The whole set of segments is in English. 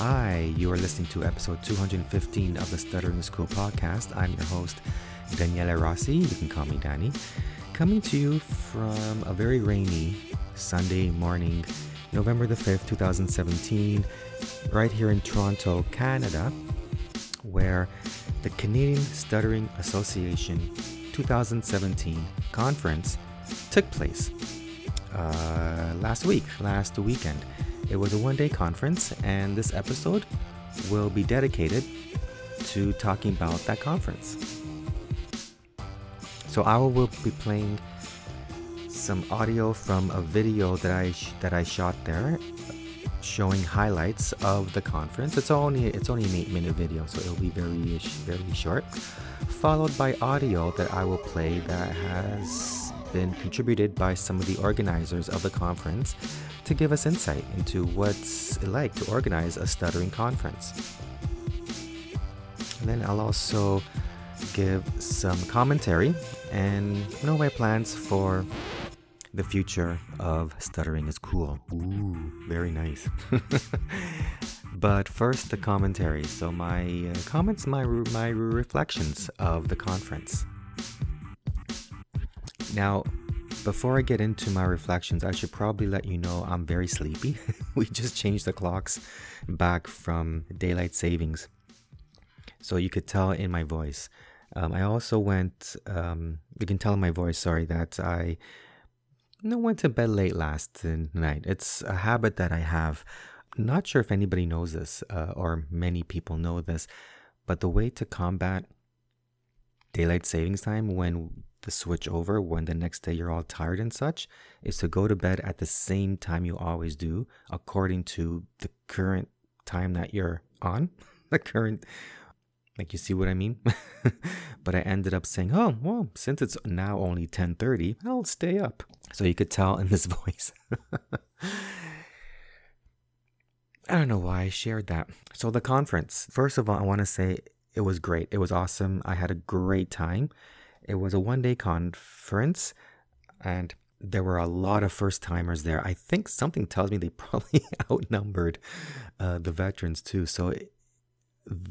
Hi, you are listening to episode 215 of the Stuttering is Cool podcast. I'm your host, Daniele Rossi. You can call me Danny. Coming to you from a very rainy Sunday morning, November the 5th, 2017, right here in Toronto, Canada, where the Canadian Stuttering Association 2017 conference took place uh, last week, last weekend. It was a one day conference, and this episode will be dedicated to talking about that conference. So I will be playing some audio from a video that I sh- that I shot there, showing highlights of the conference. It's only it's only an eight minute video, so it'll be very very short. Followed by audio that I will play that has been contributed by some of the organizers of the conference to give us insight into what's it like to organize a stuttering conference. And then I'll also give some commentary and know my plans for the future of stuttering is cool. Ooh, very nice. but first the commentary. So my uh, comments, my my reflections of the conference. Now, before I get into my reflections, I should probably let you know I'm very sleepy. we just changed the clocks back from daylight savings. So you could tell in my voice. Um, I also went, um, you can tell in my voice, sorry, that I went to bed late last night. It's a habit that I have. Not sure if anybody knows this uh, or many people know this, but the way to combat daylight savings time when the switch over when the next day you're all tired and such is to go to bed at the same time you always do according to the current time that you're on. The current like you see what i mean? But i ended up saying oh well since it's now only 10.30 i'll stay up. So you could tell in this voice. I don't know why i shared that. So the conference first of all i want to say it was great. It was awesome. I had a great time it was a one day conference and there were a lot of first timers there. I think something tells me they probably outnumbered uh, the veterans too. So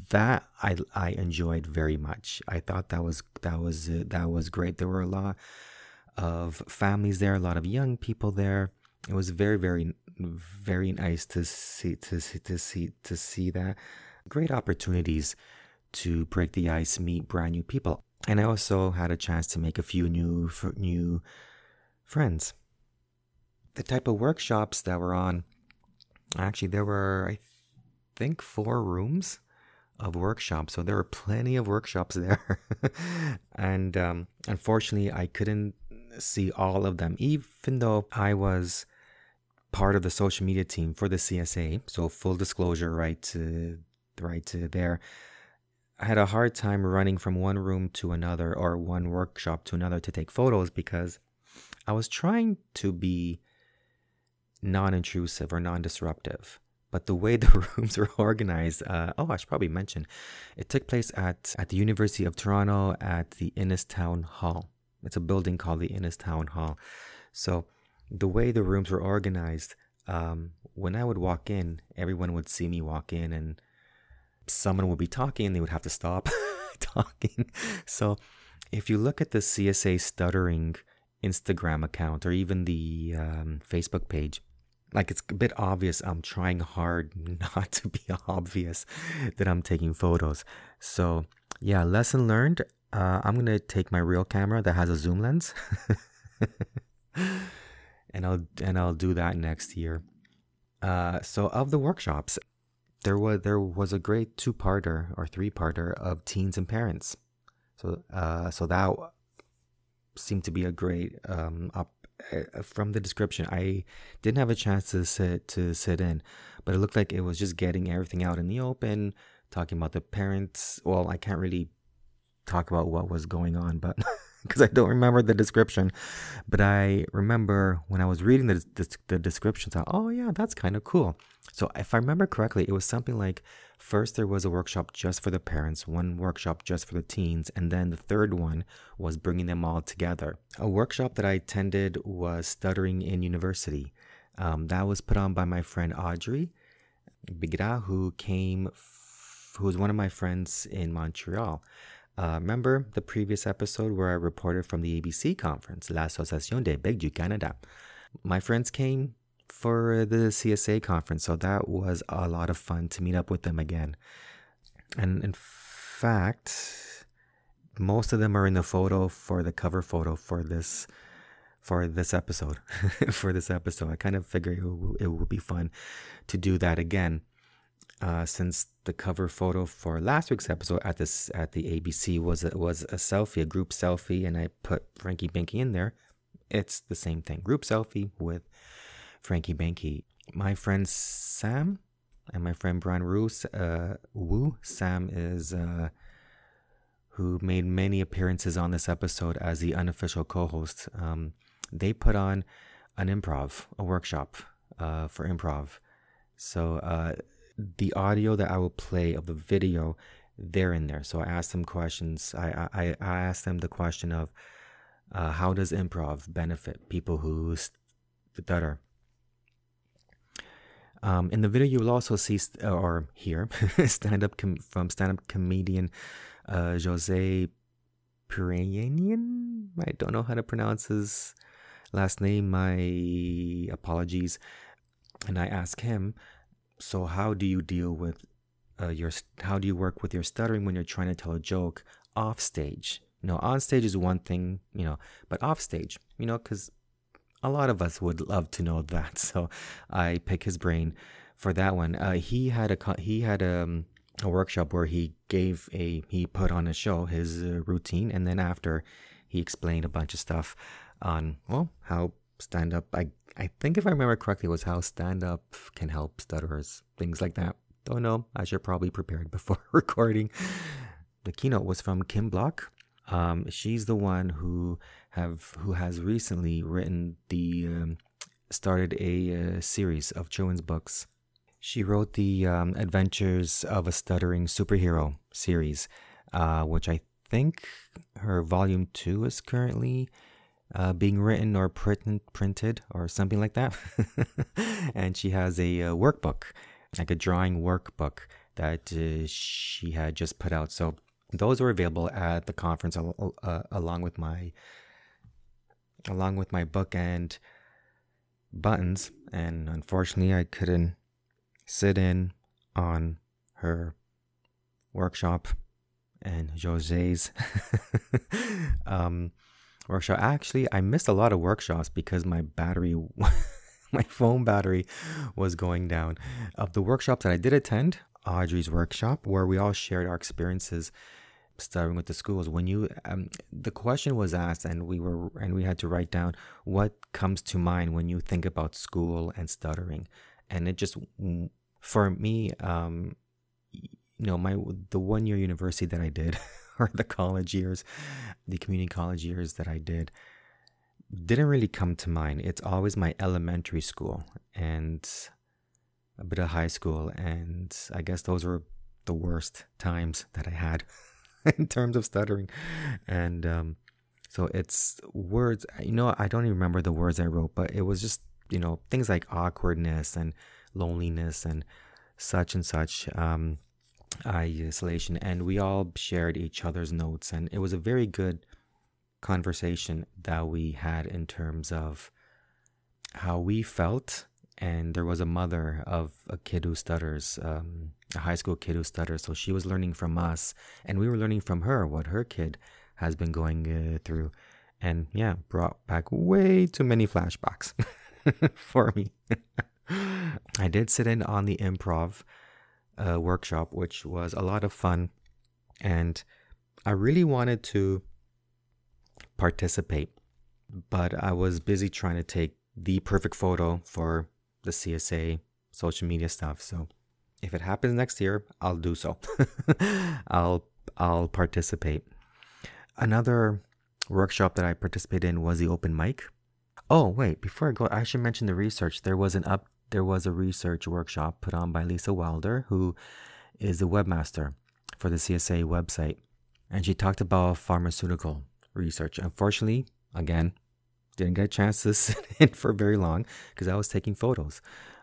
that I I enjoyed very much. I thought that was that was uh, that was great. There were a lot of families there, a lot of young people there. It was very very very nice to see to see to see to see that. Great opportunities to break the ice, meet brand new people and I also had a chance to make a few new new friends. The type of workshops that were on, actually, there were I think four rooms of workshops, so there were plenty of workshops there, and um, unfortunately, I couldn't see all of them, even though I was part of the social media team for the CSA. So full disclosure, right to right to there. I had a hard time running from one room to another or one workshop to another to take photos because I was trying to be non intrusive or non disruptive. But the way the rooms were organized, uh, oh, I should probably mention, it took place at, at the University of Toronto at the Innis Town Hall. It's a building called the Innis Town Hall. So the way the rooms were organized, um, when I would walk in, everyone would see me walk in and someone would be talking and they would have to stop talking. So if you look at the CSA stuttering Instagram account or even the um, Facebook page, like it's a bit obvious I'm trying hard not to be obvious that I'm taking photos. So yeah, lesson learned. Uh, I'm gonna take my real camera that has a zoom lens, and I'll and I'll do that next year. Uh, so of the workshops, there was there was a great two parter or three parter of teens and parents. So uh, so that seemed to be a great um, up uh, from the description. I didn't have a chance to sit to sit in, but it looked like it was just getting everything out in the open, talking about the parents. Well, I can't really talk about what was going on, but because I don't remember the description. But I remember when I was reading the, the, the descriptions, I, oh, yeah, that's kind of cool. So if I remember correctly, it was something like first there was a workshop just for the parents, one workshop just for the teens, and then the third one was bringing them all together. A workshop that I attended was Stuttering in University. Um, that was put on by my friend Audrey. Bigra, who came, who was one of my friends in Montreal. Uh, remember the previous episode where I reported from the ABC conference, l'Association des Bègues du Canada? My friends came for the CSA conference, so that was a lot of fun to meet up with them again. And in fact, most of them are in the photo for the cover photo for this for this episode for this episode i kind of figured it, it would be fun to do that again uh, since the cover photo for last week's episode at this at the ABC was a, was a selfie, a group selfie, and I put Franky Banky in there. It's the same thing, group selfie with Franky Banky. My friend Sam and my friend Brian Roos, uh, Wu. Sam is uh, who made many appearances on this episode as the unofficial co-host. Um, they put on an improv, a workshop uh, for improv. So uh, the audio that I will play of the video, they're in there. So I asked them questions. I I, I asked them the question of uh, how does improv benefit people who stutter. Um, in the video, you will also see st- or hear stand up com- from stand up comedian uh, Jose Piranian. I don't know how to pronounce his last name. My apologies. And I ask him so how do you deal with uh, your how do you work with your stuttering when you're trying to tell a joke off stage? You know on stage is one thing you know but off stage you know because a lot of us would love to know that. So i pick his brain for that one. Uh, he had a he had a, um, a workshop where he gave a he put on a show his uh, routine and then after he explained a bunch of stuff on well how stand up i I think if I remember correctly, was how stand up can help stutterers, things like that. Don't know. I should probably prepared before recording. The keynote was from Kim Block. Um, she's the one who have who has recently written the um, started a uh, series of children's books. She wrote the um, Adventures of a Stuttering Superhero series, uh, which I think her volume two is currently uh, being written or print, printed or something like that. and she has a, a, uh, workbook, like a drawing workbook that uh, she had just put out. So those were available at the conference uh, along with my along with my book and buttons. And unfortunately, I couldn't sit in on her workshop and Jose's. um, workshop. Actually, I missed a lot of workshops because my battery, my phone battery was going down. Of the workshops that I did attend, Audrey's workshop, where we all shared our experiences studying with the schools when you um, the question was asked and we were and we had to write down what comes to mind when you think about school and stuttering and it just for me um you know my the one year university that i did or the college years, the community college years that I did, didn't really come to mind. It's always my elementary school and a bit of high school. And I guess those were the worst times that I had in terms of stuttering. And um, so it's words, you know, I don't even remember the words I wrote, but it was just, you know, things like awkwardness and loneliness and such and such. Um, isolation, and we all shared each other's notes, and it was a very good conversation that we had in terms of how we felt. And there was a mother of a kid who stutters, um, a high school kid who stutters. So she was learning from us, and we were learning from her what her kid has been going uh, through. And yeah, brought back way too many flashbacks for me. I did sit in on the improv uh, workshop, which was a lot of fun. And I really wanted to participate, but I was busy trying to take the perfect photo for the CSA social media stuff. So if it happens next year, I'll do so. I'll I'll participate. Another workshop that I participated in was the open mic. Oh, wait, before I go, I should mention the research. There was an up there was a research workshop put on by Lisa Wilder, who is the webmaster for the CSA website. And she talked about pharmaceutical research. Unfortunately, again, didn't get a chance to sit in for very long because I was taking photos.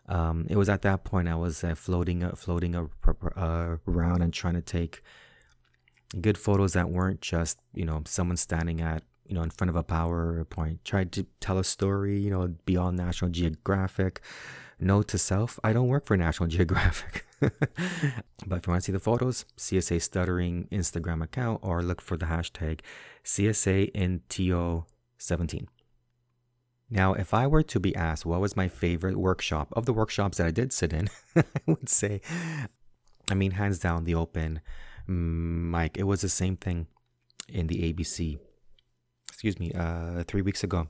Um, it was at that point I was uh, floating, uh, floating around and trying to take good photos that weren't just you know someone standing at you know in front of a PowerPoint. Tried to tell a story, you know, beyond National Geographic. Note to self: I don't work for National Geographic. but if you want to see the photos, CSA Stuttering Instagram account or look for the hashtag CSANTO17. Now, if I were to be asked what was my favorite workshop of the workshops that I did sit in, I would say, I mean, hands down, the open mic. It was the same thing in the ABC, excuse me, uh, three weeks ago.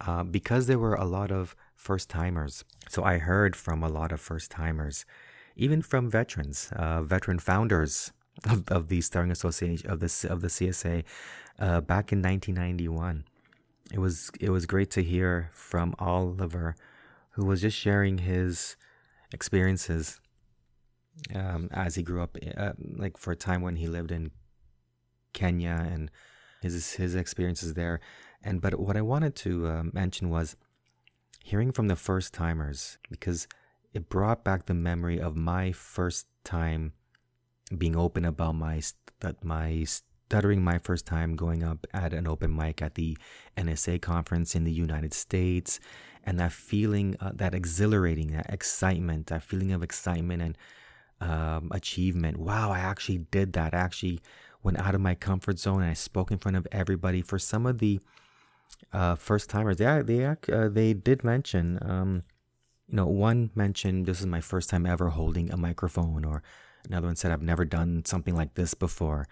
Uh, because there were a lot of first timers. So I heard from a lot of first timers, even from veterans, uh, veteran founders of, of the Stuttering Association of the of the CSA uh, back in 1991 it was it was great to hear from Oliver, who was just sharing his experiences um, as he grew up, uh, like for a time when he lived in Kenya and his his experiences there. And but what I wanted to uh, mention was hearing from the first timers because it brought back the memory of my first time being open about my that my stuttering my first time going up at an open mic at the NSA conference in the United States, and that feeling, uh, that exhilarating, that excitement, that feeling of excitement and um, achievement. Wow, I actually did that. I actually went out of my comfort zone and I spoke in front of everybody. For some of the uh, first timers, Yeah, they uh, they did mention, um, you know, one mentioned this is my first time ever holding a microphone, or another one said I've never done something like this before.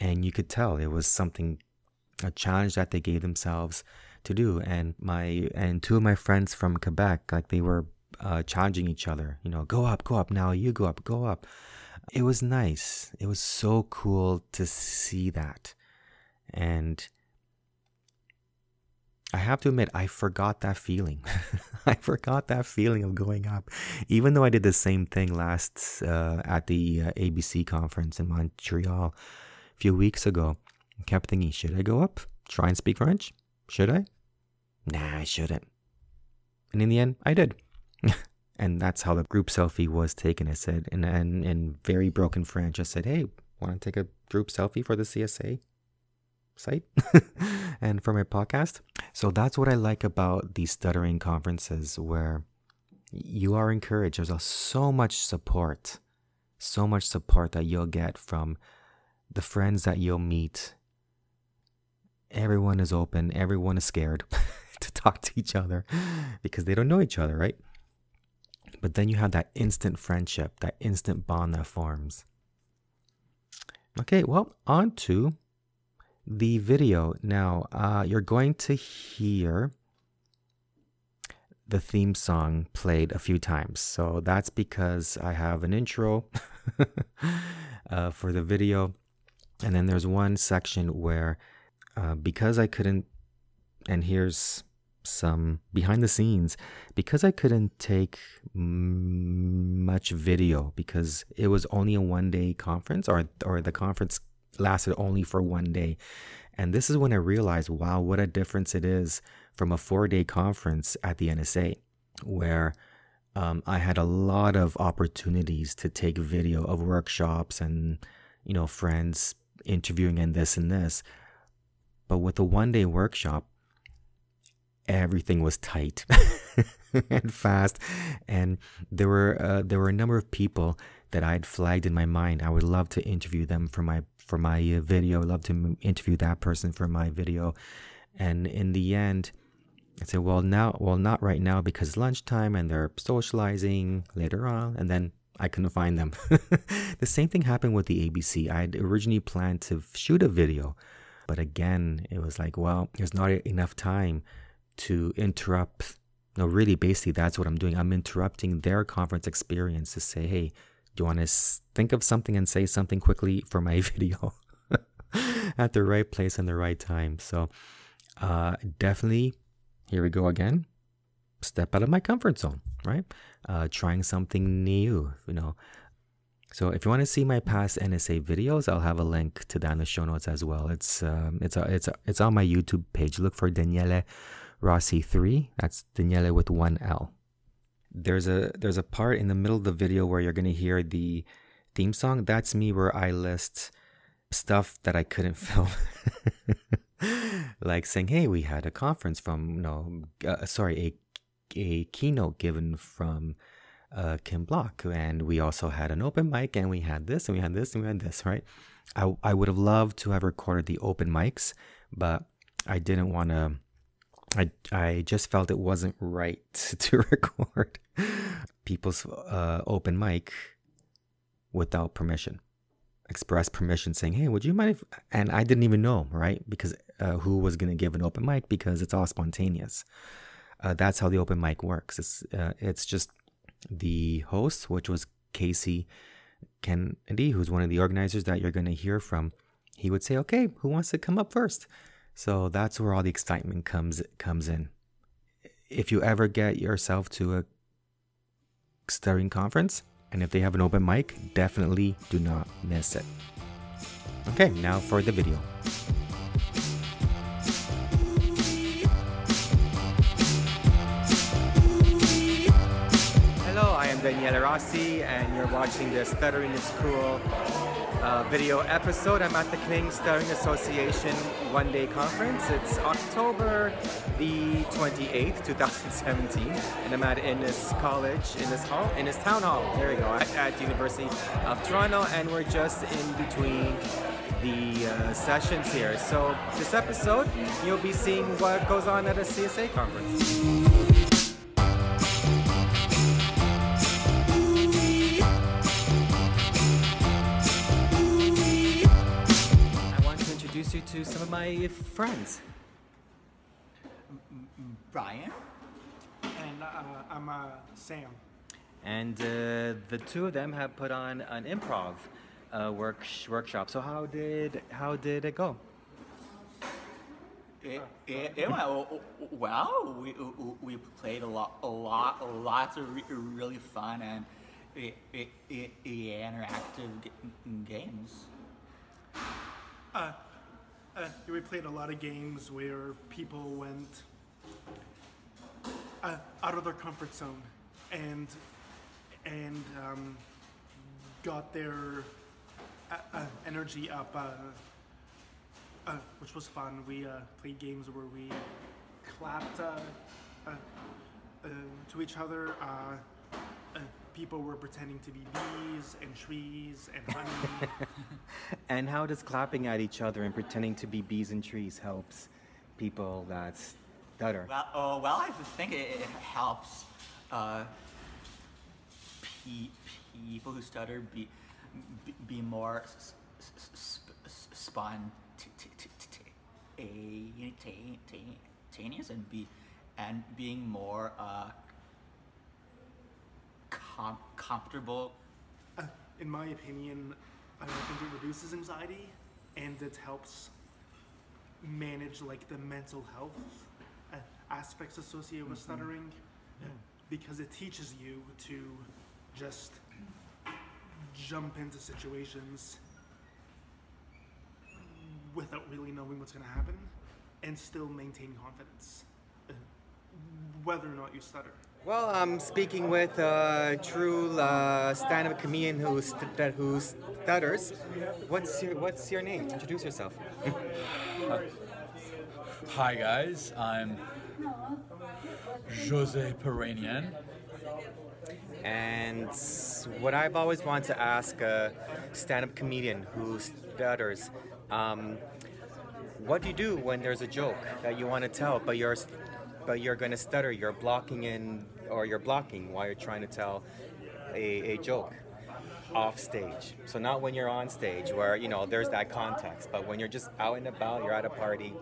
And you could tell it was something a challenge that they gave themselves to do. And my and two of my friends from quebec like they were uh, challenging each other you know go up go up now you go up go up. It was nice. It was so cool to see that. And I have to admit, I forgot that feeling. I forgot that feeling of going up, even though I did the same thing last uh, at the uh, ABC conference in Montreal a few weeks ago. I kept thinking, should I go up? Try and speak French? Should I? Nah, I shouldn't. And in the end, I did. and that's how the group selfie was taken. I said, in, very broken French, I said, hey, want to take a group selfie for the CSA site and for my podcast? So that's what I like about these stuttering conferences where you are encouraged. There's so much support, so much support that you'll get from the friends that you'll meet, everyone is open, everyone is scared to talk to each other because they don't know each other, right? But then you have that instant friendship, that instant bond that forms. Okay, well, on to the video. Now, uh, you're going to hear the theme song played a few times. So that's because I have an intro uh, for the video. And then there's one section where, uh, because I couldn't, and here's some behind the scenes, because I couldn't take much video because it was only a one day conference, or or the conference lasted only for one day, and this is when I realized, wow, what a difference it is from a four day conference at the NSA, where um, I had a lot of opportunities to take video of workshops and you know friends interviewing and this and this. But with a one day workshop, everything was tight and fast, and there were uh, there were a number of people that I had flagged in my mind. I would love to interview them for my for my uh, video. I'd love to interview that person for my video, and in the end. I said, well, now, well, not right now because lunchtime and they're socializing later on. And then I couldn't find them. the same thing happened with the ABC. I had originally planned to shoot a video, but again, it was like, well, there's not enough time to interrupt. No, really, basically, that's what I'm doing. I'm interrupting their conference experience to say, hey, you want to think of something and say something quickly for my video at the right place and the right time? So, uh, definitely, here we go again. Step out of my comfort zone, right? uh, trying something new, you know. So if you want to see my past NSA videos, I'll have a link to that in the show notes as well. It's um, it's a, it's a, it's on my YouTube page. Look for Daniele Rossi three. That's Daniele with one L. there's a there's a part in the middle of the video where you're gonna hear the theme song. That's me where I list stuff that I couldn't film. like saying, "Hey, we had a conference from no, uh, sorry, a a keynote given from uh, Kim Block, and we also had an open mic, and we had this, and we had this, and we had this, right? I I would have loved to have recorded the open mics, but I didn't want to. I I just felt it wasn't right to record people's uh, open mic without permission. Express permission saying hey would you mind if and i didn't even know right? Because uh, who was going to give an open mic? Because it's all spontaneous. Uh, that's how the open mic works. It's uh, it's just the host which was casey kennedy who's one of the organizers that you're going to hear from. He would say okay who wants to come up first? So that's where all the excitement comes comes in. If you ever get yourself to a stuttering conference and if they have an open mic, definitely do not miss it. Okay, now for the video. Hello, I am Daniele Rossi, and you're watching the Stuttering is uh, video episode. I'm at the King Stuttering Association one day conference. It's October the 28th, 2017, and I'm at Innis College, Innis Hall, Innis Town Hall. There we go, at, at University of Toronto, and we're just in between the uh, sessions here. So this episode, you'll be seeing what goes on at a CSA conference. You to some of my friends. Brian? And uh, I'm uh, Sam. And uh, the two of them have put on an improv uh, work workshop. So how did how did it go? It, it, it went well. We, we played a lot, a lot, lots of re- really fun and it, it, interactive games. Uh, uh, we played a lot of games where people went uh, out of their comfort zone and and um, got their uh, uh energy up, uh, uh, which was fun. We played games where we clapped to each other people were pretending to be bees and trees and honey. and how does clapping at each other and pretending to be bees and trees helps people that stutter? Well, uh, well I think it, it helps uh, pe- people who stutter be be, be more spontaneous and be and being more uh, com- comfortable? Uh, in my opinion, I think it reduces anxiety and it helps manage like the mental health uh, aspects associated with mm-hmm. stuttering uh, because it teaches you to just jump into situations without really knowing what's going to happen and still maintain confidence, uh, whether or not you stutter. Well, I'm speaking with a true uh, stand-up comedian who st- who stutters. What's your What's your name? Introduce yourself. Hi guys, I'm Jose Peranian. And what I've always wanted to ask a stand-up comedian who stutters, um, what do you do when there's a joke that you want to tell, but you're but you're going to stutter, you're blocking in or you're blocking while you're trying to tell a, a joke off stage. So not when you're on stage where, you know, there's that context, but when you're just out and about, you're at a party.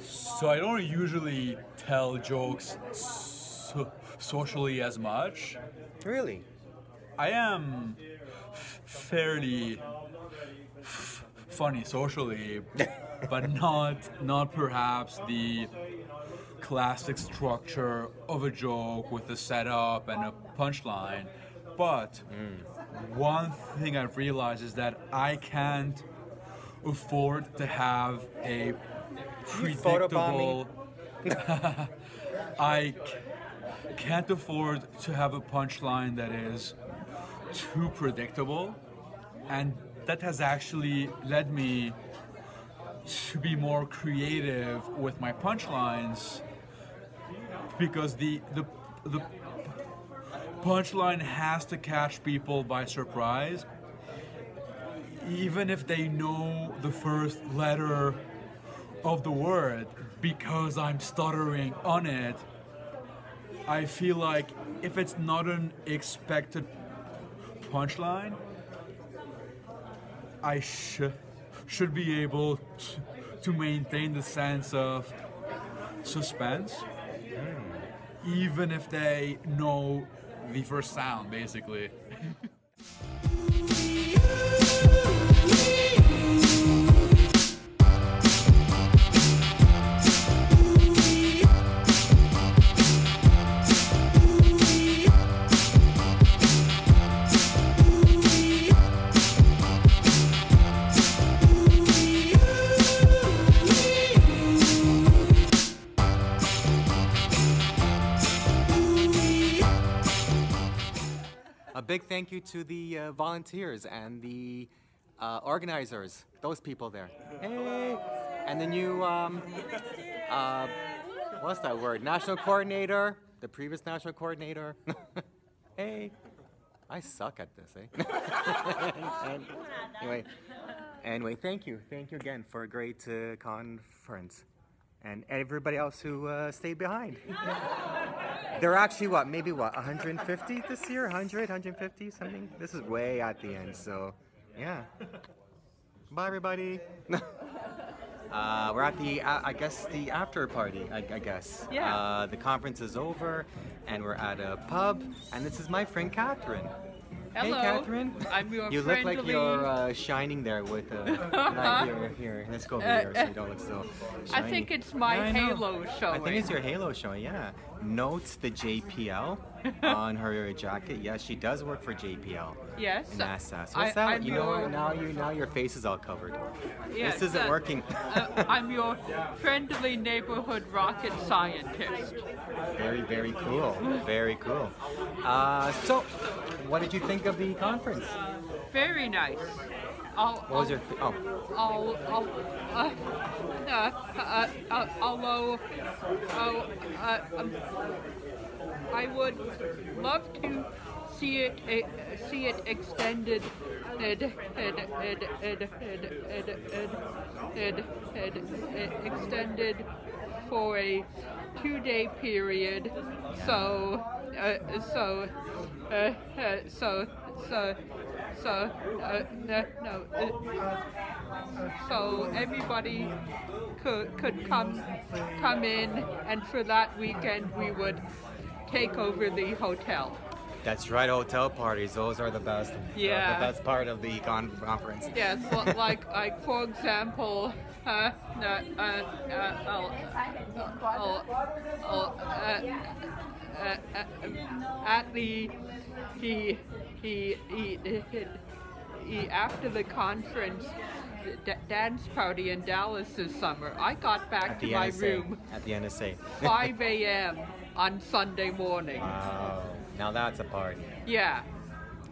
so I don't usually tell jokes so- socially as much. Really? I am f- fairly f- funny socially, but not not perhaps the classic structure of a joke with a setup and a punchline. But mm. one thing I've realized is that I can't afford to have a predictable. I can't afford to have a punchline that is too predictable, and that has actually led me to be more creative with my punchlines because the the the punchline has to catch people by surprise. Even if they know the first letter of the word because I'm stuttering on it I feel like if it's not an expected punchline I should should be able to maintain the sense of suspense even if they know the first sound basically big thank you to the uh, volunteers and the uh, organizers, those people there. Hey! And the new, um, uh, what's that word? National coordinator, the previous national coordinator. hey! I suck at this, eh? And- anyway, anyway, thank you. Thank you again for a great uh, conference. And everybody else who uh, stayed behind. There are actually what, maybe what, 150 this year? 100, 150, something? This is way at the end, so yeah. Bye, everybody. uh, we're at the, uh, I guess, the after party, I, I guess. Yeah. Uh, the conference is over, and we're at a pub, and this is my friend Catherine. Hello. Hey, Catherine. I'm your You look like friendly- you're uh, shining there with uh, not here, here. Let's go over here so you don't look so I shiny. think it's my Yeah, I know. halo showing. I think it's your halo showing, yeah. Notes the JPL on her jacket. Yes, she does work for JPL. Yes. In NASA. So I- what's that? I'm you know what? your- Now you now your face is all covered. Yes, this isn't uh, working. uh, I'm your friendly neighborhood rocket scientist. very very cool. Very cool. Uh, so, what did you think of the conference? Very nice. I'll, What was your I'll, f- oh? I'll, I'll, uh, uh, uh, uh, although, oh, uh, um, I would love to see it uh, see it extended and and and and and and and, extended for a two-day period. So uh, uh, uh, so so so so no so everybody could could come come in and for that weekend we would take over the hotel. That's right, hotel parties. Those are the best. Yeah. The best part of the con- conference. Yes, well, like like for example, uh, uh, uh, uh, uh, uh, uh, at the he he he, after the conference d- dance party in Dallas this summer. I got back At to the my NSA. room At the NSA. 5 a.m. on Sunday morning. Wow. Now that's a party. Yeah.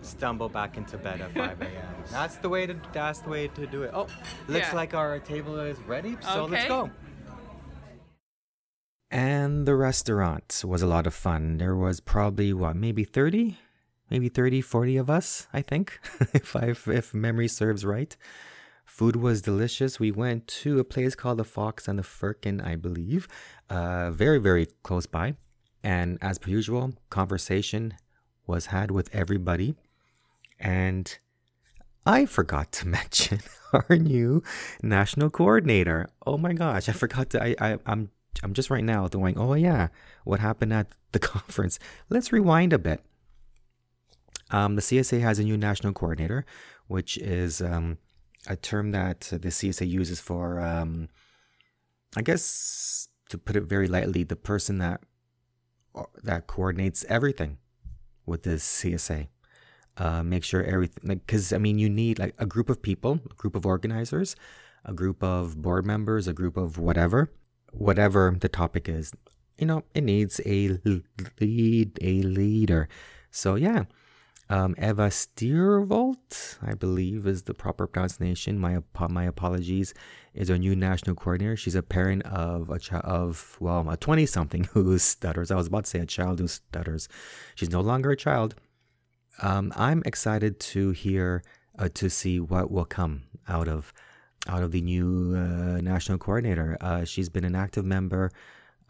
Stumble back into bed at 5 a.m. That's the way to. That's the way to do it. Oh, looks Yeah. like our table is ready. So let's go. And the restaurant was a lot of fun. There was probably what, maybe 30? Maybe 30, 40 of us, I think, if I if memory serves right. Food was delicious. We went to a place called the Fox and the Firkin, I believe, uh, very, very close by. And as per usual, conversation was had with everybody. And I forgot to mention our new national coordinator. Oh my gosh, I forgot to. I, I I'm I'm just right now going. Oh yeah, what happened at the conference? Let's rewind a bit. Um, the CSA has a new national coordinator, which is um, a term that the CSA uses for, um, I guess, to put it very lightly, the person that that coordinates everything with the CSA uh, make sure everything like because i mean you need like a group of people a group of organizers a group of board members a group of whatever whatever the topic is. You know, it needs a lead, a leader. So yeah, um, Eva Stiervolt, I believe is the proper pronunciation. My my apologies. Is our new national coordinator. She's a parent of a child of well, a twenty something who stutters. I was about to say a child who stutters. She's no longer a child. Um, I'm excited to hear uh, to see what will come out of out of the new uh, national coordinator. Uh, she's been an active member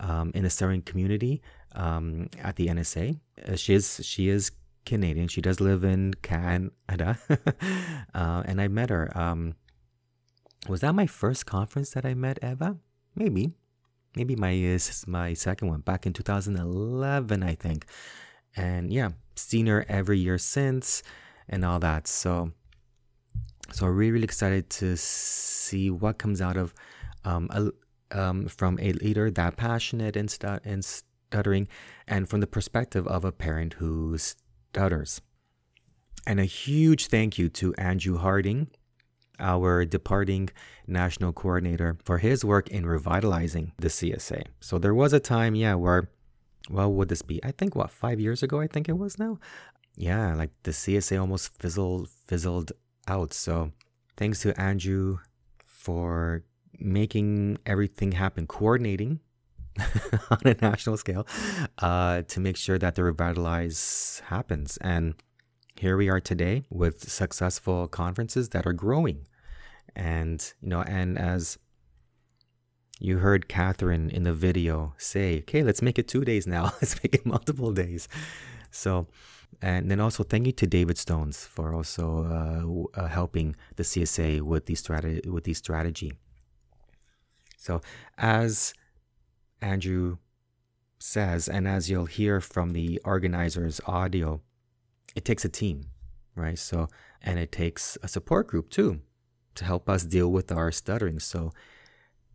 um, in the stuttering community um, at the NSA. Uh, she is she is Canadian. She does live in Canada, uh, and I met her. Um, was that my first conference that I met Eva? Maybe, maybe my my second one back in 2011, I think. And yeah, seen her every year since, and all that. So, so really, really excited to see what comes out of um, a, um, from a leader that passionate and, stu- and stuttering, and from the perspective of a parent who's stutters. And a huge thank you to Andrew Harding, our departing national coordinator, for his work in revitalizing the CSA. So there was a time, yeah, where, well, would this be? I think what five years ago? I think it was now. Yeah, like the CSA almost fizzled fizzled out. So thanks to Andrew for making everything happen, coordinating on a national scale uh, to make sure that the revitalize happens. And here we are today with successful conferences that are growing. And, you know, and as you heard Catherine in the video say, okay, let's make it two days now. let's make it multiple days. So, and then also thank you to David Stones for also uh, uh, helping the CSA with the strategy with the strategy. So as Andrew says, and as you'll hear from the organizer's audio, it takes a team, right? So, and it takes a support group too to help us deal with our stuttering. So,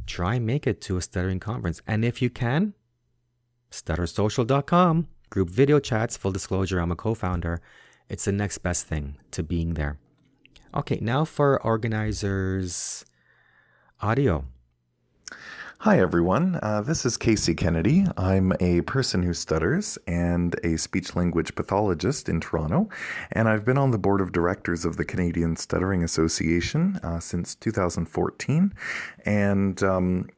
try and make it to a stuttering conference. And if you can, stuttersocial.com, group video chats, full disclosure, I'm a co founder. It's the next best thing to being there. Okay, now for organizers' audio. Hi, everyone. Uh, this is Casey Kennedy. I'm a person who stutters and a speech language pathologist in Toronto, and I've been on the board of directors of the Canadian Stuttering Association uh, since 2014. And um,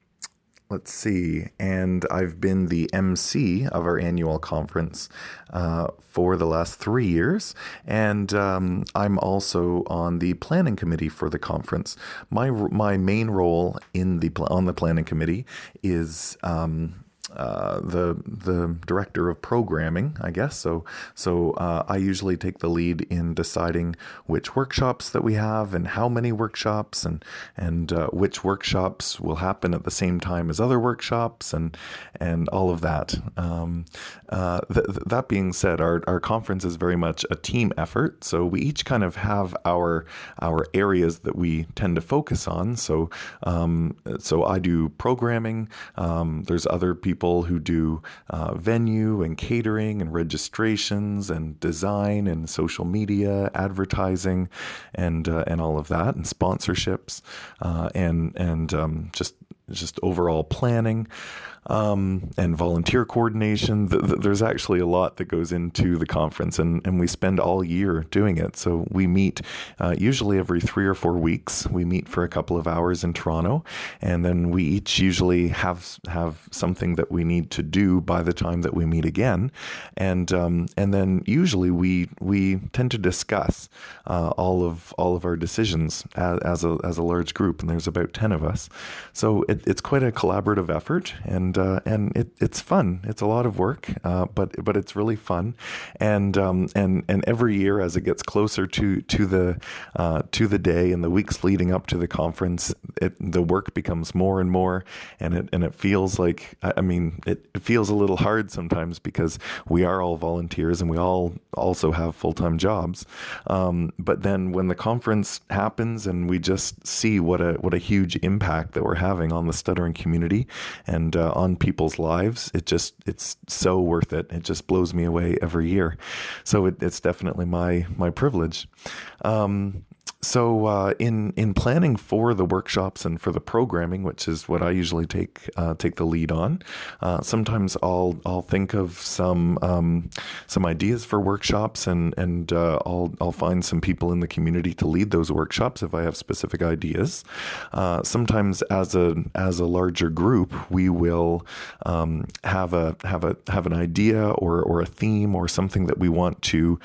let's see, and I've been the MC of our annual conference uh, for the last three years, and um, I'm also on the planning committee for the conference. My my main role in the on the planning committee is um, uh, the the director of programming, I guess. So so uh, I usually take the lead in deciding which workshops that we have and how many workshops and and uh, which workshops will happen at the same time as other workshops and and all of that. Um, uh, th- that being said, our our conference is very much a team effort. So we each kind of have our our areas that we tend to focus on. So um, so I do programming. Um, there's other people people who do uh, venue and catering and registrations and design and social media, advertising, and uh, and all of that, and sponsorships, uh, and and um, just just overall planning um, and volunteer coordination. There's actually a lot that goes into the conference, and, and we spend all year doing it. So we meet uh, usually every three or four weeks. We meet for a couple of hours in Toronto, and then we each usually have have something that we need to do by the time that we meet again, and um, and then usually we we tend to discuss uh, all of all of our decisions as, as a as a large group, and there's about ten of us. So it, it's quite a collaborative effort, and uh, and it, it's fun. It's a lot of work, uh, but but it's really fun, and um, and and every year as it gets closer to to the uh, to the day and the weeks leading up to the conference, it, the work becomes more and more, and it and it feels like I mean it, it feels a little hard sometimes because we are all volunteers and we all also have full time jobs, um, but then when the conference happens and we just see what a what a huge impact that we're having on the stuttering community and uh, on people's lives. It just it's so worth it. It just blows me away every year. So it, it's definitely my my privilege. Um, so uh, in in planning for the workshops and for the programming, which is what I usually take uh, take the lead on, uh, sometimes I'll I'll think of some um, some ideas for workshops and and uh, I'll I'll find some people in the community to lead those workshops if I have specific ideas. Uh, sometimes as a as a larger group, we will um, have a have a have an idea or or a theme or something that we want to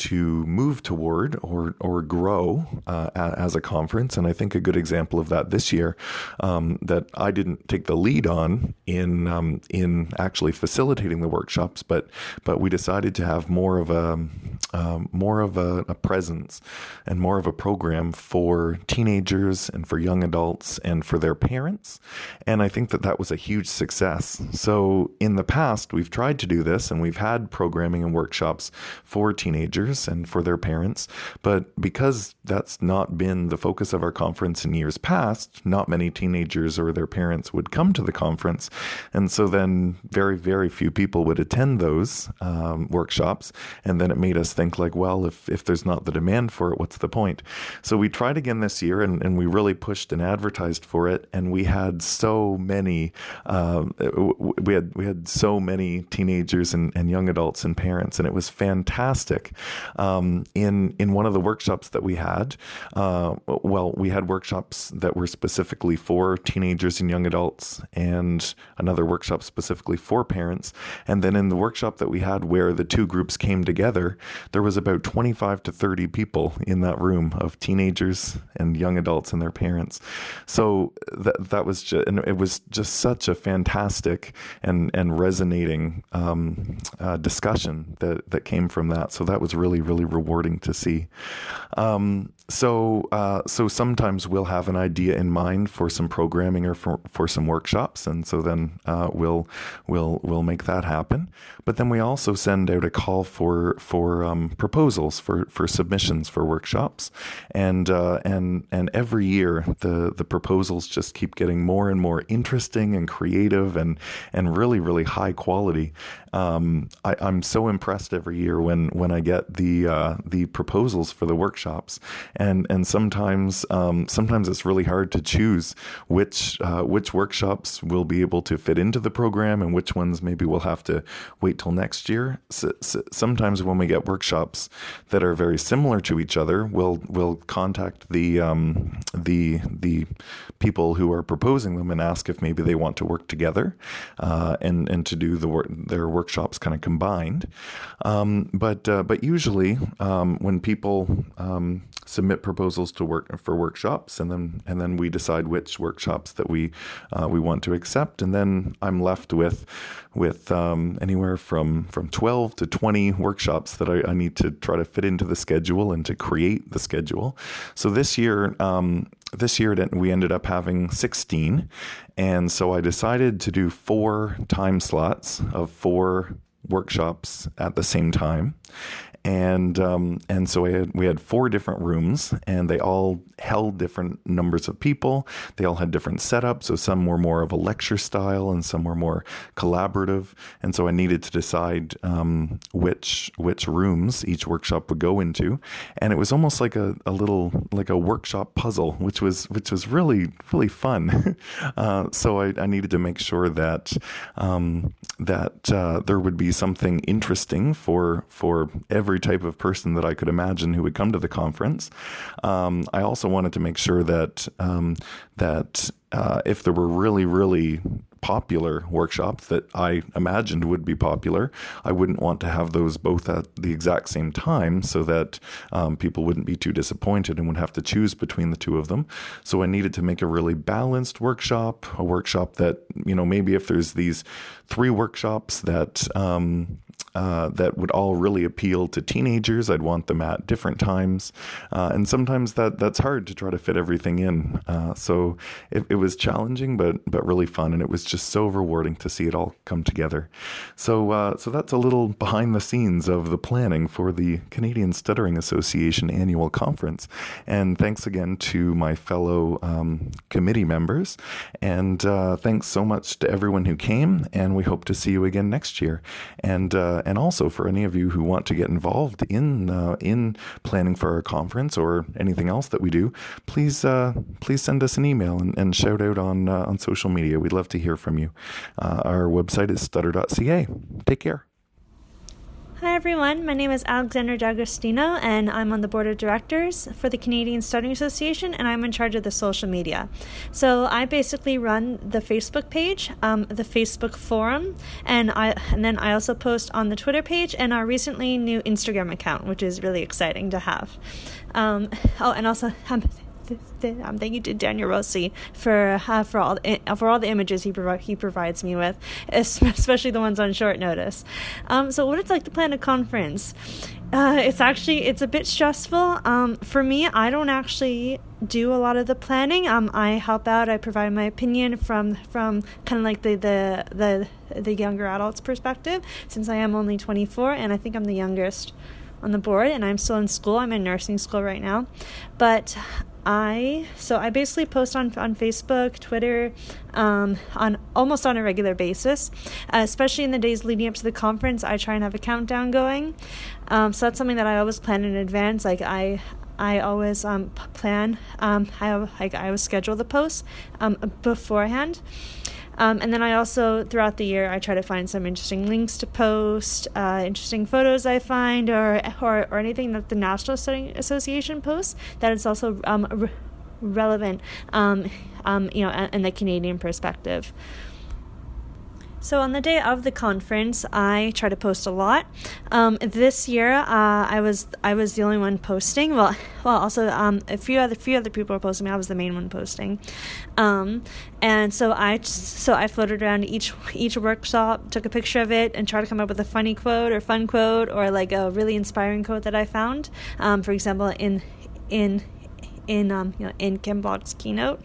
to move toward or or grow uh, as a conference. And I think a good example of that this year um, that I didn't take the lead on in um, in actually facilitating the workshops, but but we decided to have more of a um, more of a, a, presence and more of a program for teenagers and for young adults and for their parents. And I think that that was a huge success. So in the past, we've tried to do this and we've had programming and workshops for teenagers and for their parents. But because that's not been the focus of our conference in years past, not many teenagers or their parents would come to the conference. And so then very, very few people would attend those um, workshops. And then it made us think, like, well, if, if there's not the demand for it, what's the point? So we tried again this year and, and we really pushed and advertised for it. And we had so many, um, we had we had so many teenagers and, and young adults and parents, and it was fantastic um, in in one of the workshops that we had. Uh, well, we had workshops that were specifically for teenagers and young adults, and another workshop specifically for parents. And then in the workshop that we had where the two groups came together, there was about 25 to 30 people in that room of teenagers and young adults and their parents. So that that was just, and it was just such a fantastic and and resonating um, uh, discussion that that came from that. So that was really really, really rewarding to see. Um, so, uh, so sometimes we'll have an idea in mind for some programming or for, for some workshops, and so then uh, we'll we'll we'll make that happen. But then we also send out a call for for um, proposals for for submissions for workshops, and uh, and and every year the the proposals just keep getting more and more interesting and creative and and really really high quality. Um, I, am so impressed every year when when I get the uh, the proposals for the workshops, and and sometimes um, sometimes it's really hard to choose which uh, which workshops will be able to fit into the program and which ones maybe we'll have to wait till next year. So, so sometimes when we get workshops that are very similar to each other, we'll we'll contact the um, the the people who are proposing them and ask if maybe they want to work together uh, and and to do the their workshops kind of combined. Um, but uh, but usually um, when people um, submit proposals to work for workshops, and then and then we decide which workshops that we uh, we want to accept, and then I'm left with with um, anywhere from from 12 to 20 workshops that I, I, need to try to fit into the schedule and to create the schedule. So this year. Um, this year we ended up having 16 and so i decided to do four time slots of four workshops at the same time and um, and so we had we had four different rooms, and they all held different numbers of people. They all had different setups. So some were more of a lecture style, and some were more collaborative. And so I needed to decide um, which which rooms each workshop would go into, and it was almost like a, a little like a workshop puzzle, which was which was really really fun. uh, so I, I, needed to make sure that um, that uh, there would be something interesting for for every every type of person that I could imagine who would come to the conference. Um, I also wanted to make sure that um, that uh, if there were really, really popular workshops that I imagined would be popular, I wouldn't want to have those both at the exact same time so that um, people wouldn't be too disappointed and would have to choose between the two of them. So I needed to make a really balanced workshop, a workshop that, you know, maybe if there's these three workshops that, um, uh, that would all really appeal to teenagers. I'd want them at different times, uh, and sometimes that that's hard to try to fit everything in. Uh, so it, it, was challenging, but but really fun, and it was just so rewarding to see it all come together. So uh, so that's a little behind the scenes of the planning for the Canadian Stuttering Association annual conference. And thanks again to my fellow um, committee members, and uh, thanks so much to everyone who came. And we hope to see you again next year. And uh, and also for any of you who want to get involved in uh, in planning for our conference or anything else that we do, please uh, please send us an email and, and shout out on uh, on social media. We'd love to hear from you. Uh, our website is stutter.ca. Take care. Hi everyone, my name is Alexandra D'Agostino and I'm on the board of directors for the Canadian Stuttering Association and I'm in charge of the social media. So I basically run the Facebook page, um, the Facebook forum, and I and then I also post on the Twitter page and our recently new Instagram account, which is really exciting to have. Um, oh, and also um, um, thank you to Daniele Rossi for uh, for all the, for all the images he provi- he provides me with, especially the ones on short notice. Um, so what it's like to plan a conference. Uh, it's actually it's a bit stressful. Um, for me, I don't actually do a lot of the planning. Um, I help out. I provide my opinion from from kind of like the the the the younger adults perspective. Since I am only 24 and I think I'm the youngest on the board and I'm still in school. I'm in nursing school right now. But I so I basically post on on Facebook, Twitter, um, on almost on a regular basis, uh, especially in the days leading up to the conference. I try and have a countdown going, um, so that's something that I always plan in advance. Like I. I always um, plan. Um, I like I always schedule the posts um, beforehand, um, and then I also, throughout the year, I try to find some interesting links to post, uh, interesting photos I find, or, or, or anything that the National Stuttering Association posts that is also um, re- relevant, um, um, you know, in the Canadian perspective. So on the day of the conference, I try to post a lot. Um, this year, uh, I was I was the only one posting. Well, well, also um, a few other few other people were posting. I was the main one posting, um, and so I so I floated around each each workshop, took a picture of it, and tried to come up with a funny quote or fun quote or like a really inspiring quote that I found. Um, for example, in in in um, you know in Kim Block's keynote.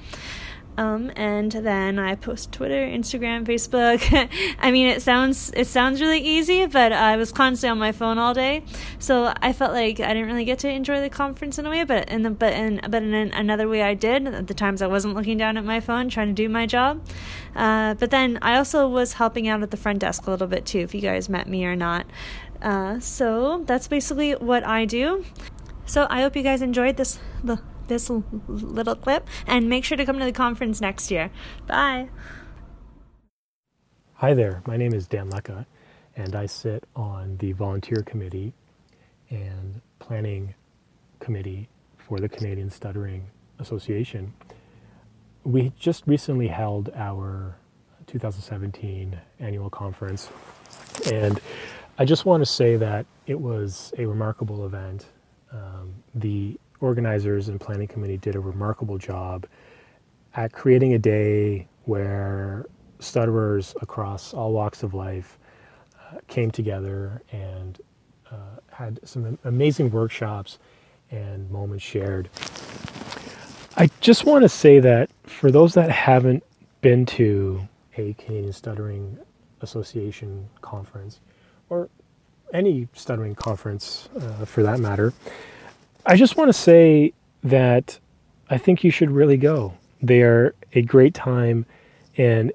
Um, and then I post Twitter, Instagram, Facebook. I mean, it sounds it sounds really easy, but I was constantly on my phone all day, so I felt like I didn't really get to enjoy the conference in a way. But in the but in but in another way, I did. At the times I wasn't looking down at my phone, trying to do my job. Uh, but then I also was helping out at the front desk a little bit too. If you guys met me or not. Uh, so that's basically what I do. So I hope you guys enjoyed this this little clip and make sure to come to the conference next year. Bye. Hi there, my name is Dan Lecca, and I sit on the volunteer committee and planning committee for the Canadian Stuttering Association. We just recently held our 2017 annual conference, and I just want to say that it was a remarkable event. Um, the organizers and planning committee did a remarkable job at creating a day where stutterers across all walks of life uh, came together and uh, had some amazing workshops and moments shared. I just want to say that for those that haven't been to a Canadian Stuttering Association conference, or any stuttering conference uh, for that matter, I just want to say that I think you should really go. They are a great time, and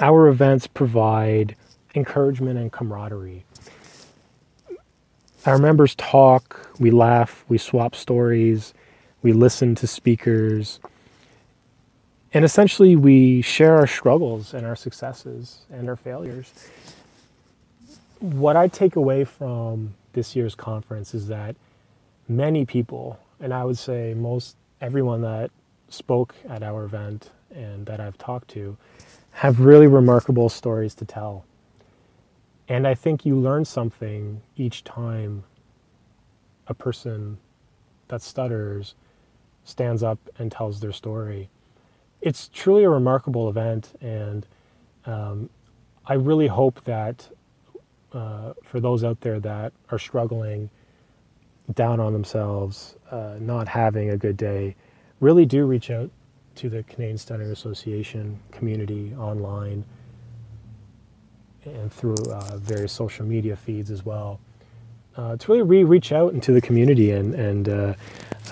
our events provide encouragement and camaraderie. Our members talk, we laugh, we swap stories, we listen to speakers, and essentially we share our struggles and our successes and our failures. What I take away from this year's conference is that many people, and I would say most everyone that spoke at our event and that I've talked to, have really remarkable stories to tell. And I think you learn something each time a person that stutters stands up and tells their story. It's truly a remarkable event, and um, I really hope that uh, for those out there that are struggling down on themselves, uh, not having a good day, really do reach out to the Canadian Stuttering Association community online and through uh, various social media feeds as well. Uh, to really re- reach out into the community and, and uh,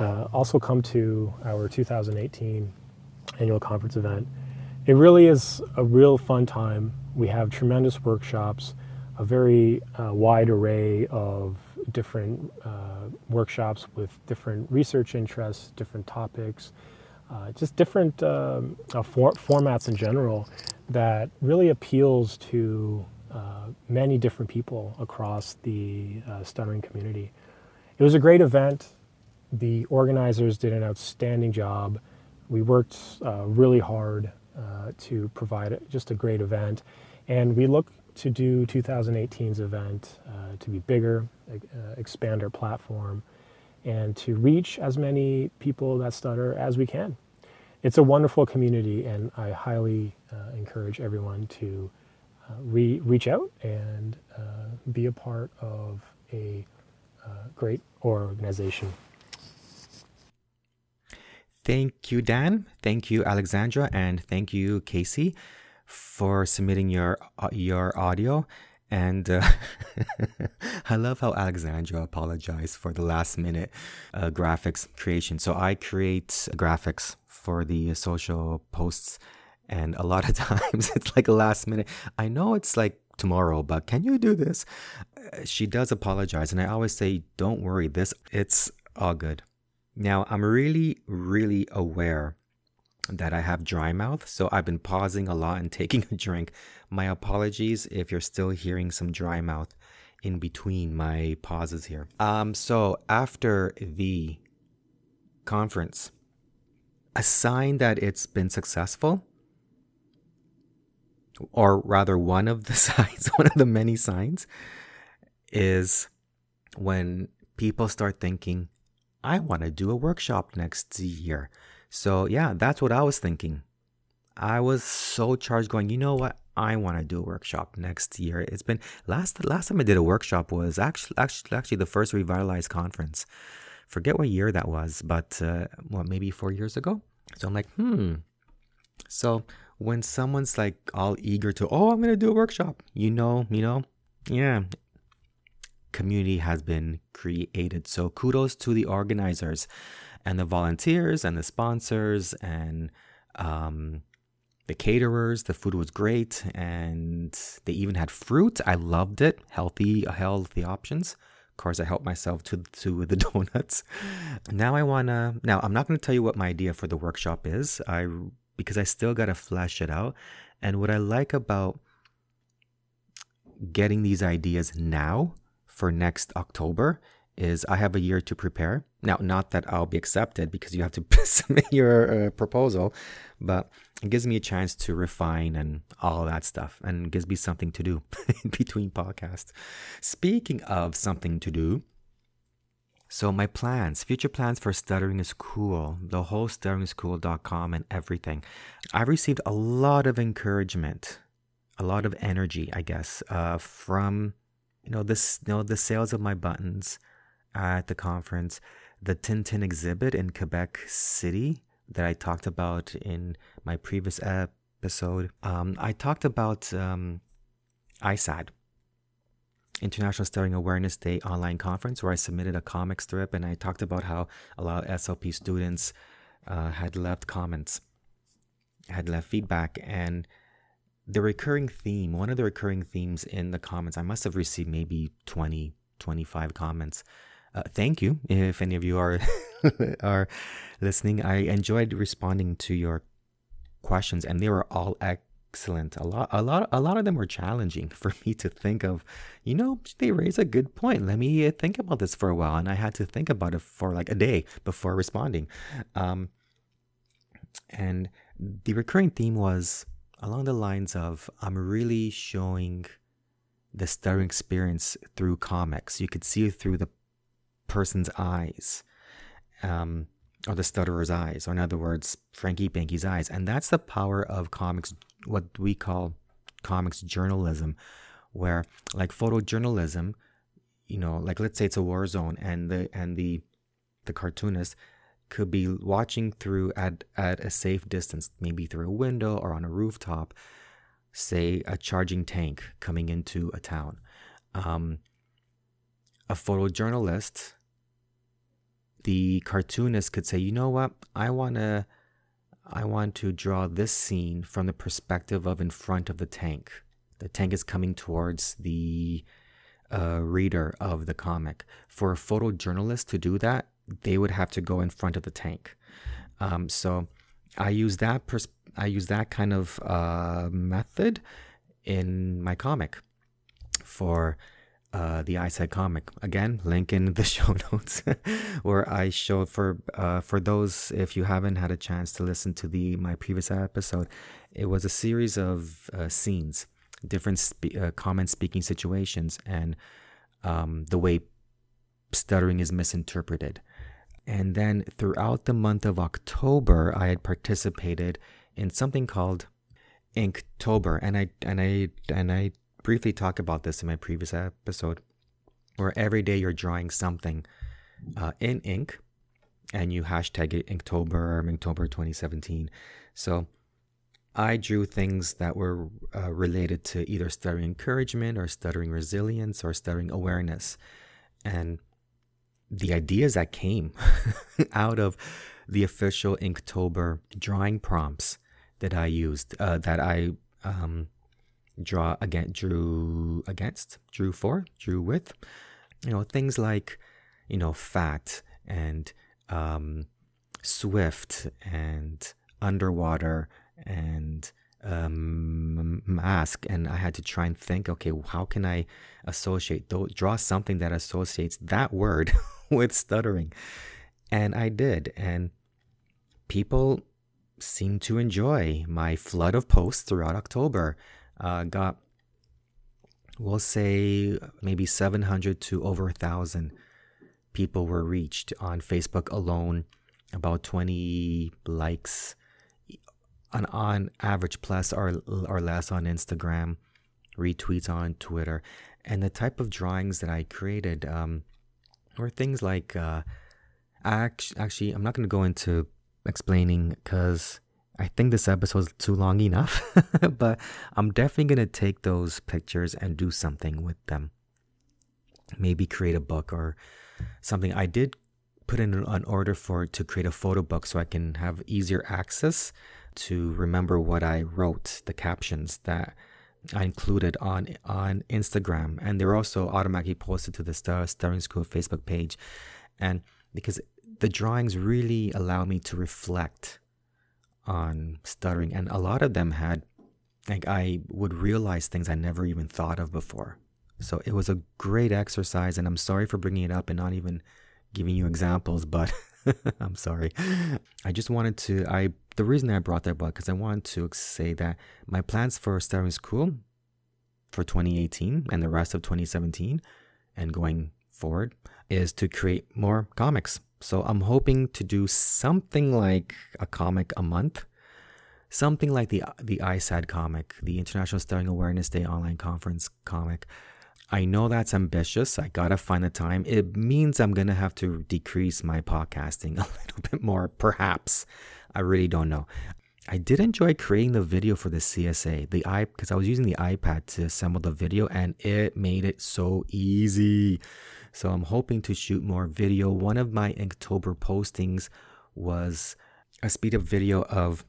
uh, also come to our 2018 annual conference event. It really is a real fun time. We have tremendous workshops, a very uh, wide array of different uh, workshops with different research interests, different topics, uh, just different um, uh, for- formats in general that really appeals to uh, many different people across the uh, stuttering community. It was a great event. The organizers did an outstanding job. We worked really hard to provide just a great event, and we look to do 2018's event uh, to be bigger, uh, expand our platform, and to reach as many people that stutter as we can. It's a wonderful community, and I highly uh, encourage everyone to uh, re- reach out and uh, be a part of a uh, great organization. Thank you, Dan. Thank you, Alexandra, and thank you, Casey for submitting your uh, your audio. And uh, I love how Alexandra apologized for the last minute uh, graphics creation. So I create graphics for the social posts, and a lot of times it's like a last minute. I know it's like tomorrow, but can you do this? Uh, she does apologize, and I always say, don't worry, this it's all good. Now I'm really, really aware that I have dry mouth, so I've been pausing a lot and taking a drink. My apologies if you're still hearing some dry mouth in between my pauses here. Um, so after the conference, a sign that it's been successful, or rather, one of the signs, one of the many signs, is when people start thinking, I want to do a workshop next year. So yeah, that's what I was thinking. I was so charged going, you know what? I want to do a workshop next year. It's been last last time I did a workshop was actually actually actually the first revitalized conference. Forget what year that was, but uh, what maybe four years ago. So I'm like, hmm. So when someone's like all eager to, oh, I'm gonna do a workshop, you know, you know, yeah, community has been created. So kudos to the organizers and the volunteers and the sponsors and um, the caterers. The food was great, and they even had fruit. I loved it. Healthy, healthy options. Of course, I helped myself to to the donuts. Now I wanna. Now I'm not gonna tell you what my idea for the workshop is. I because I still gotta flesh it out. And what I like about getting these ideas now for next October is I have a year to prepare. Now, not that I'll be accepted because you have to submit your uh, proposal, but it gives me a chance to refine and all that stuff and gives me something to do between podcasts. Speaking of something to do, so my plans, future plans for Stuttering is Cool, the whole stutteringiscool.com and everything. I've received a lot of encouragement, a lot of energy, I guess, uh, from you know this you know the sales of my buttons at the conference, the Tintin exhibit in Quebec City that I talked about in my previous episode. Um, I talked about um, ISAD, International Stuttering Awareness Day online conference, where I submitted a comic strip and I talked about how a lot of SLP students uh, had left comments, had left feedback, and the recurring theme, one of the recurring themes in the comments, I must have received maybe 20, 25 comments uh, thank you if any of you are are listening. I enjoyed responding to your questions, and they were all excellent. A lot, a lot, a lot of them were challenging for me to think of. You know, they raise a good point. Let me uh, think about this for a while, and I had to think about it for like a day before responding. Um, and the recurring theme was along the lines of I'm really showing the stuttering experience through comics. You could see through the person's eyes, um, or the stutterer's eyes, or in other words, Franky Banky's eyes. And that's the power of comics, what we call comics journalism, where like photojournalism, you know, like let's say it's a war zone and the and the the cartoonist could be watching through at at a safe distance, maybe through a window or on a rooftop, say a charging tank coming into a town. Um, a photojournalist, the cartoonist could say, you know what, I want to. I want to draw this scene from the perspective of in front of the tank. the tank is coming towards the uh, reader of the comic. For a photojournalist to do that, they would have to go in front of the tank. Um, so I use that pers- I use that kind of uh, method in my comic for uh, the eyesight comic. Again, link in the show notes where I show for uh, for those if you haven't had a chance to listen to the my previous episode. It was a series of uh, scenes, different spe- uh, common speaking situations, and um, the way stuttering is misinterpreted. And then throughout the month of October, I had participated in something called Inktober, and I and I and I briefly talked about this in my previous episode, where every day you're drawing something uh, in ink, and you hashtag it Inktober or Inktober 2017. So I drew things that were uh, related to either stuttering encouragement or stuttering resilience or stuttering awareness, and the ideas that came out of the official Inktober drawing prompts that I used, uh, that I um, draw again, drew against, drew for, drew with, you know, things like, you know, fat and um, swift and underwater and um, mask and I had to try and think, okay, how can I associate, draw something that associates that word with stuttering? And I did. And people seemed to enjoy my flood of posts throughout October. Uh, got, we'll say, maybe 700 to over a 1,000 people were reached on Facebook alone, about 20 likes on, on average plus or, or less on Instagram, retweets on Twitter. And the type of drawings that I created um, were things like, uh, actually, I'm not going to go into explaining because I think this episode's too long enough, but I'm definitely going to take those pictures and do something with them. Maybe create a book or something. I did put in an order for to create a photo book so I can have easier access to remember what I wrote, the captions that I included on on Instagram, and they're also automatically posted to the Star Stuttering is Cool Facebook page, and because the drawings really allow me to reflect on stuttering, and a lot of them had like I would realize things I never even thought of before. So it was a great exercise, and I'm sorry for bringing it up and not even giving you examples, but I'm sorry. I just wanted to. I the reason I brought that up because I wanted to say that my plans for Stuttering is Cool for 2018 and the rest of 2017 and going forward is to create more comics. So I'm hoping to do something like a comic a month, something like the the ISAD comic, the International Stuttering Awareness Day online conference comic. I know that's ambitious. I gotta find the time. It means I'm gonna have to decrease my podcasting a little bit more, perhaps. I really don't know. I did enjoy creating the video for the CSA, the i because I was using the iPad to assemble the video, and it made it so easy. So I'm hoping to shoot more video. One of my October postings was a speed up video of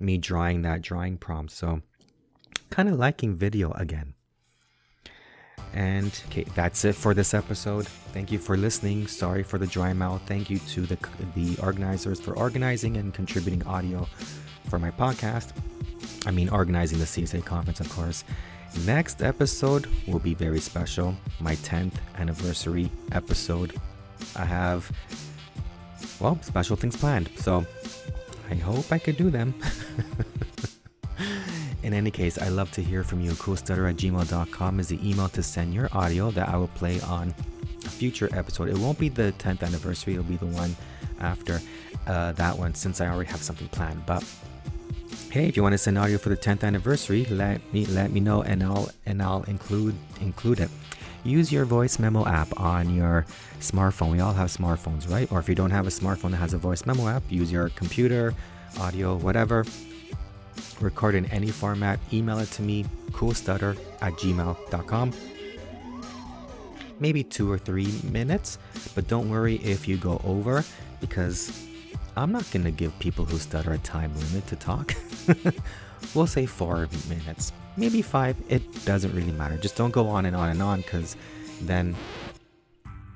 me drawing that drawing prompt. So kind of liking video again. And okay, that's it for this episode. Thank you for listening. Sorry for the dry mouth. Thank you to the the organizers for organizing and contributing audio for my podcast. I mean, organizing the CSA conference, of course. Next episode will be very special. My 10th anniversary episode. I have, well, special things planned. So I hope I could do them. In any case, I love to hear from you. Coolstutter at gmail.com is the email to send your audio that I will play on a future episode. It won't be the 10th anniversary, it'll be the one after uh, that one since I already have something planned. But hey, if you want to send audio for the 10th anniversary, let me let me know and I'll and I'll include include it. Use your voice memo app on your smartphone. We all have smartphones, right? Or if you don't have a smartphone that has a voice memo app, use your computer, audio, whatever record in any format, email it to me, coolstutter at gmail.com. Maybe two or three minutes, but don't worry if you go over because I'm not going to give people who stutter a time limit to talk. we'll say four minutes, maybe five. It doesn't really matter. Just don't go on and on and on because then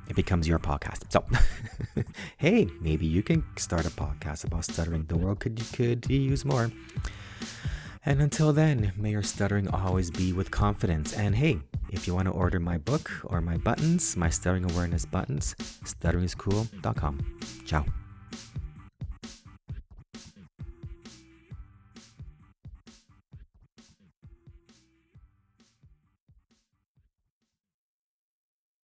it becomes your podcast. So, hey, maybe you can start a podcast about stuttering. The world could could use more. And until then, may your stuttering always be with confidence. And hey, if you want to order my book or my buttons, my stuttering awareness buttons, stutteringiscool.com. Ciao.